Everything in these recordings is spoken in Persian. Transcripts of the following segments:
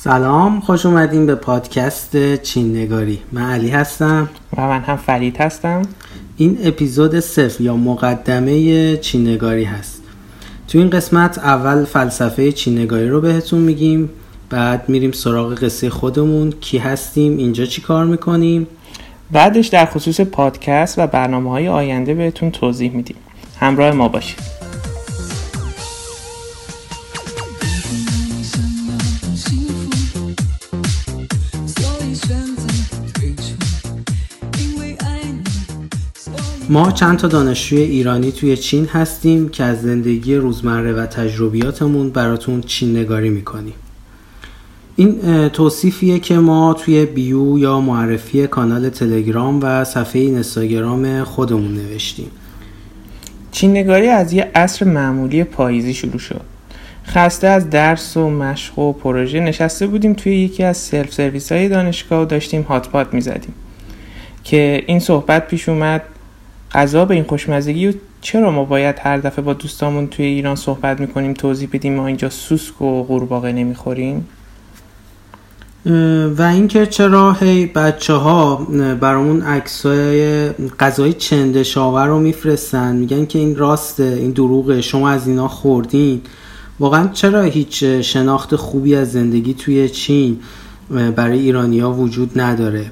سلام خوش اومدین به پادکست چین نگاری من علی هستم. و من هم فرید هستم. این اپیزود صفر یا مقدمه چین نگاری هست. تو این قسمت اول فلسفه چین نگاری رو بهتون میگیم بعد میریم سراغ قصه خودمون کی هستیم اینجا چی کار می‌کنیم؟ بعدش در خصوص پادکست و برنامه های آینده بهتون توضیح میدیم. همراه ما باشید. ما چند تا دانشجوی ایرانی توی چین هستیم که از زندگی روزمره و تجربیاتمون براتون چین نگاری می‌کنیم. این توصیفیه که ما توی bio یا معرفی کانال تلگرام و صفحه اینستاگرام خودمون نوشتیم. چین نگاری از یه عصر معمولی پاییزی شروع شد. خسته از درس و مشق و پروژه نشسته بودیم توی یکی از سلف سرویس های دانشگاه و داشتیم hot pot می‌زدیم که این صحبت پیش اومد غذا به این خوشمزگی و چرا ما باید هر دفعه با دوستامون توی ایران صحبت می‌کنیم توضیح بدیم ما اینجا سوسک و قورباغه نمی‌خوریم؟ و اینکه چرا هی بچه ها برامون عکسای غذای چندشاور رو میفرستن. میگن که این راسته این دروغه شما از اینا خوردین. واقعا چرا هیچ شناخت خوبی از زندگی توی چین برای ایرانیا وجود نداره؟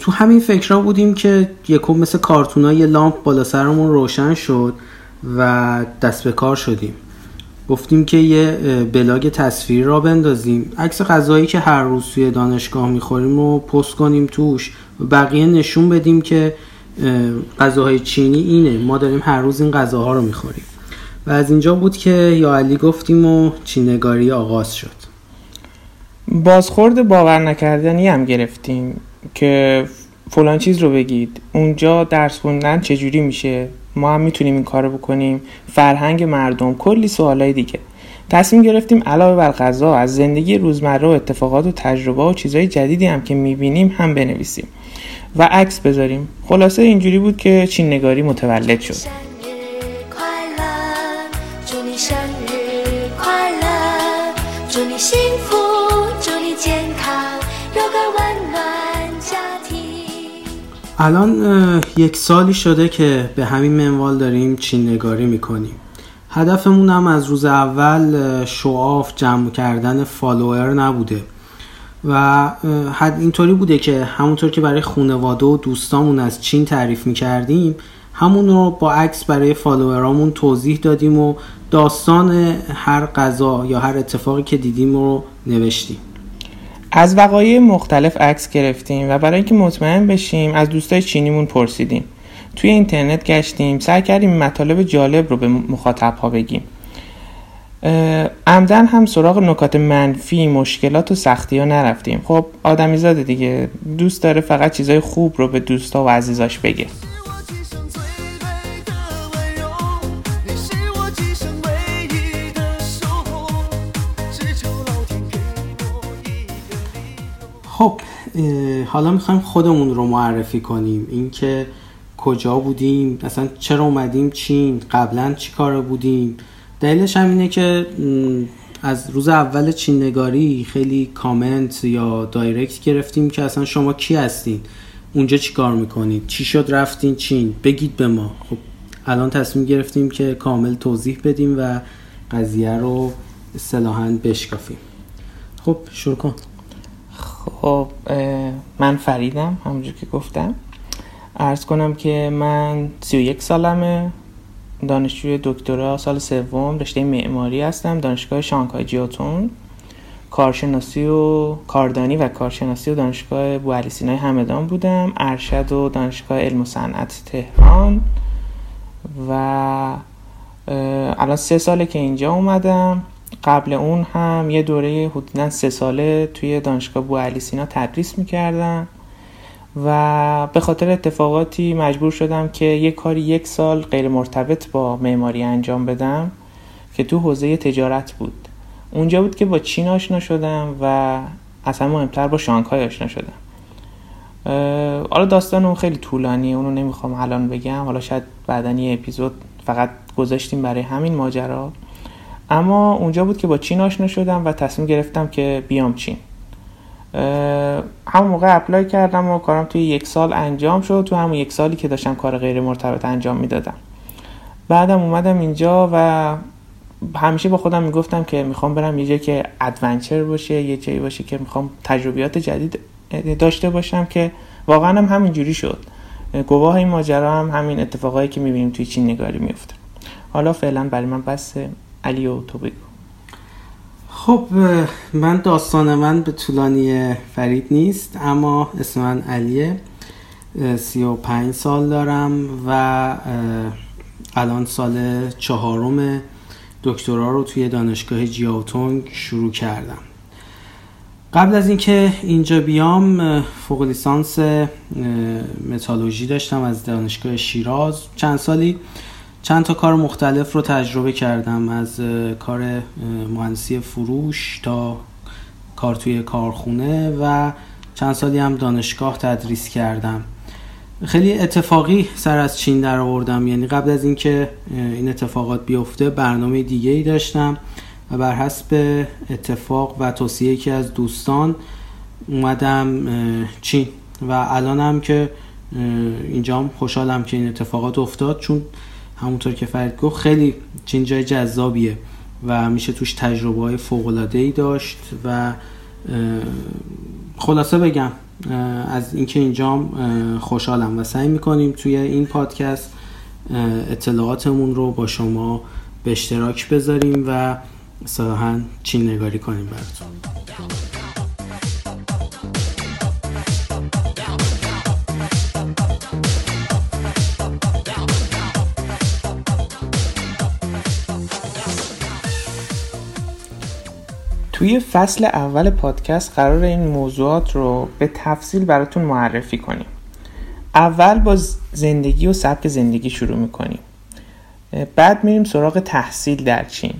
تو همین فکرها بودیم که یکم مثل کارتونا یه لامپ بالا سرمون روشن شد و دست به کار شدیم. گفتیم که یه بلاگ تصویری را بندازیم. عکس غذایی که هر روز توی دانشگاه می‌خوریم رو پست کنیم توش. و بقیه نشون بدیم که غذاهای چینی اینه. ما داریم هر روز این غذاها رو می‌خوریم. و از اینجا بود که یا علی گفتیم و چینگاری آغاز شد. بازخورد باور نکردنی هم گرفتیم. که فلان چیز رو بگید. اونجا درس خوندن چجوری میشه؟ ما هم می‌تونیم این کارو بکنیم. فرهنگ مردم کلی سوالای دیگه. تصمیم گرفتیم علاوه بر غذا از زندگی روزمره و اتفاقات و تجربه و چیزهای جدیدی هم که می‌بینیم هم بنویسیم. و عکس بذاریم. خلاصه اینجوری بود که چین نگاری متولد شد. الان یک سالی شده که به همین منوال داریم چین نگاری می‌کنیم. هدفمون هم از روز اول شعاف جمع کردن فالوور نبوده. و اینطوری بوده که همونطور که برای خونواده و دوستامون از چین تعریف می‌کردیم همون رو با عکس برای فالوورامون توضیح دادیم و داستان هر غذا یا هر اتفاقی که دیدیم رو نوشتیم. از وقایع مختلف عکس گرفتیم و برای اینکه مطمئن بشیم از دوستای چینیمون پرسیدیم. توی اینترنت گشتیم سعی کردیم مطالب جالب رو به مخاطب ها بگیم. عمدن هم سراغ نکات منفی مشکلات و سختی ها نرفتیم. خب آدمی زاده دیگه. دوست داره فقط چیزای خوب رو به دوستا و عزیزاش بگه. خب حالا می‌خوایم خودمون رو معرفی کنیم. اینکه کجا بودیم اصلا چرا اومدیم چین قبلا چی کار بودیم؟ دلیلش هم اینه که از روز اول چین نگاری خیلی کامنت یا دایرکت گرفتیم که اصلا شما کی هستین؟ اونجا چی کار می‌کنید؟ چی شد رفتین چین؟ بگید به ما. خب الان تصمیم گرفتیم که کامل توضیح بدیم و قضیه رو اصطلاحا بشکافیم. خب شروع کن. خب من فریدم همونجور که گفتم. ارز کنم که من 31 سالمه. دانشجوی دکترا سال سوم رشته معماری هستم دانشگاه شانگهای جیاتون. کارشناسی و کاردانی و کارشناسی و دانشگاه بو سینای همدان بودم. ارشد و دانشگاه علم و صنعت تهران. و الان سه ساله که اینجا اومدم. قبل اون هم یه دوره حدودا سه ساله توی دانشگاه بو علی سینا تدریس می‌کردم و به خاطر اتفاقاتی مجبور شدم که یه کاری یک سال غیر مرتبط با معماری انجام بدم که تو حوزه تجارت بود. اونجا بود که با چین آشنا شدم و اصلا مهمتر با شانگهای آشنا شدم. حالا داستان اون خیلی طولانیه اونو نمی‌خوام الان بگم. حالا شاید بعدا یه اپیزود فقط گذاشتیم برای همین ماجرا. اما اونجا بود که با چین آشنا شدم و تصمیم گرفتم که بیام چین. همون موقع apply کردم و کارم توی یک سال انجام شد تو همون یک سالی که داشتم کار غیر مرتبط انجام می‌دادم. بعدم اومدم اینجا و همیشه با خودم می‌گفتم که می‌خوام برم یه جایی که adventure باشه یه جایی باشه که می‌خوام تجربیات جدید داشته باشم که واقعا هم همینجوری شد. گواه این ماجرا هم همین اتفاقایی که می‌بینیم توی چین نگاری میفته حالا فعلا برای من بس علی و تو بگو. خب من داستان من به طولانی فرید نیست اما اسم من علیه. سی و پنج سال دارم و الان سال چهارم دکترا رو توی دانشگاه جیاوتونگ شروع کردم. قبل از اینکه اینجا بیام فوق لیسانس متالوژی داشتم از دانشگاه شیراز. چند سالی چند تا کار مختلف رو تجربه کردم از کار مهندسی فروش تا کار توی کارخونه و چند سالی هم دانشگاه تدریس کردم. خیلی اتفاقی سر از چین در آوردم یعنی قبل از اینکه این اتفاقات بیفته برنامه دیگه ای داشتم و بر حسب اتفاق و توصیه یکی از دوستان اومدم چین و الانم که اینجام خوشحالم که این اتفاقات افتاد چون همونطور که فرید گفت خیلی چین جای جذابیه و میشه توش تجربه های فوق ای داشت و خلاصه بگم از اینکه اینجام خوشحالم و سعی می‌کنیم توی این پادکست اطلاعاتمون رو با شما به اشتراک بذاریم و صراحا چین نگاری کنیم براتون. توی فصل اول پادکست قرار این موضوعات رو به تفصیل براتون معرفی کنیم. اول با زندگی و سبک زندگی شروع می‌کنیم. بعد میریم سراغ تحصیل در چین.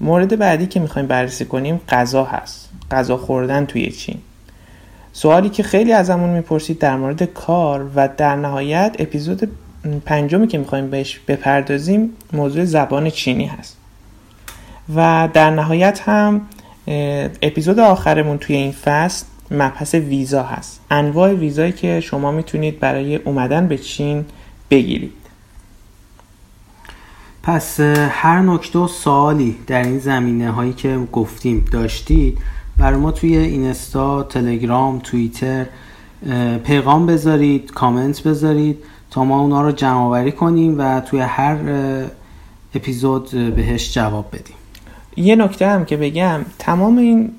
مورد بعدی که می‌خوایم بررسی کنیم غذا هست. غذا خوردن توی چین. سوالی که خیلی ازمون می‌پرسید در مورد کار و در نهایت اپیزود پنجمی که می‌خوایم بهش بپردازیم موضوع زبان چینی هست. و در نهایت هم اپیزود آخرمون توی این فصل مبحث ویزا هست. انواع ویزایی که شما می‌تونید برای اومدن به چین بگیرید. پس هر نکته و سوالی در این زمینه هایی که گفتیم داشتید برای ما توی اینستا، تلگرام، توییتر پیغام بذارید، کامنت بذارید تا ما اونا رو جمع کنیم و توی هر اپیزود بهش جواب بدیم. یه نکته هم که بگم تمام این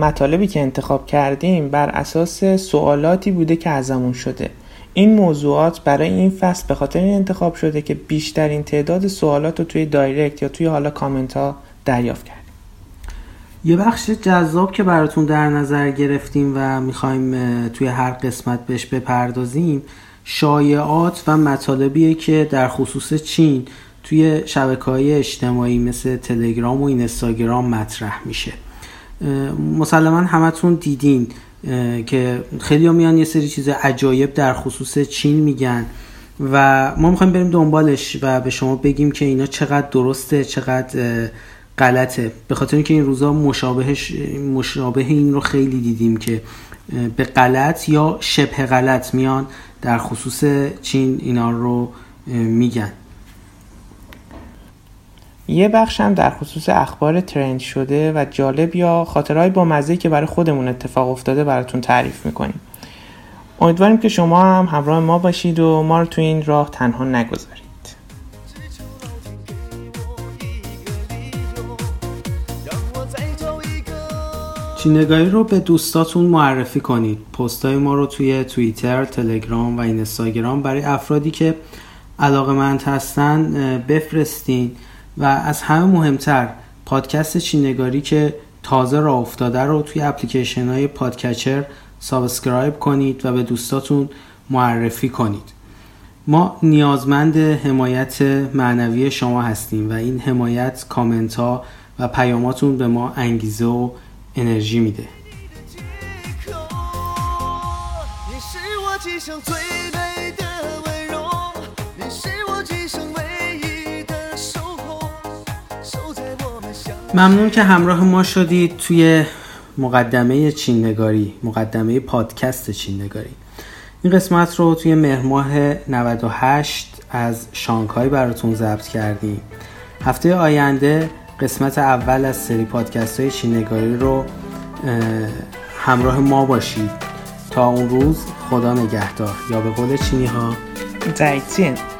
مطالبی که انتخاب کردیم بر اساس سوالاتی بوده که ازمون شده. این موضوعات برای این فصل به خاطر این انتخاب شده که بیشترین تعداد سوالات رو توی دایرکت یا توی حالا کامنت ها دریافت کردیم. یه بخش جذاب که براتون در نظر گرفتیم و می‌خوایم توی هر قسمت بهش بپردازیم شایعات و مطالبیه که در خصوص چین توی شبکه های اجتماعی مثل تلگرام و اینستاگرام مطرح میشه. مسلما همتون دیدین که خیلی میان یه سری چیز عجایب در خصوص چین میگن و ما می‌خوایم بریم دنبالش و به شما بگیم که اینا چقدر درسته چقدر غلطه. به خاطر اینکه این روزا مشابهش مشابه این رو خیلی دیدیم که به غلط یا شبه غلط میان در خصوص چین اینا رو میگن. یه بخش هم در خصوص اخبار ترند شده و جالب یا خاطرهای با مزه که برای خودمون اتفاق افتاده براتون تعریف می‌کنیم. امیدواریم که شما هم همراه ما باشید و ما رو تو این راه تنها نگذارید. چینگاهی رو به دوستاتون معرفی کنید. پستای ما رو توی توییتر، تلگرام و اینستاگرام برای افرادی که علاقه مند هستن بفرستین. و از همه مهمتر پادکست چینگاری که تازه راه افتاده رو توی اپلیکیشن های podcatcher subscribe کنید و به دوستاتون معرفی کنید. ما نیازمند حمایت معنوی شما هستیم و این حمایت کامنت ها و پیاماتون به ما انگیزه و انرژی میده. ممنون که همراه ما شدید توی مقدمه چین نگاری مقدمه پادکست چین نگاری این قسمت رو توی مهر 98 از شانگهای براتون ضبط کردیم. هفته آینده قسمت اول از سری پادکست های چین نگاری رو همراه ما باشید. تا اون روز خدا نگهدار. یا به قول چینی ها 再见。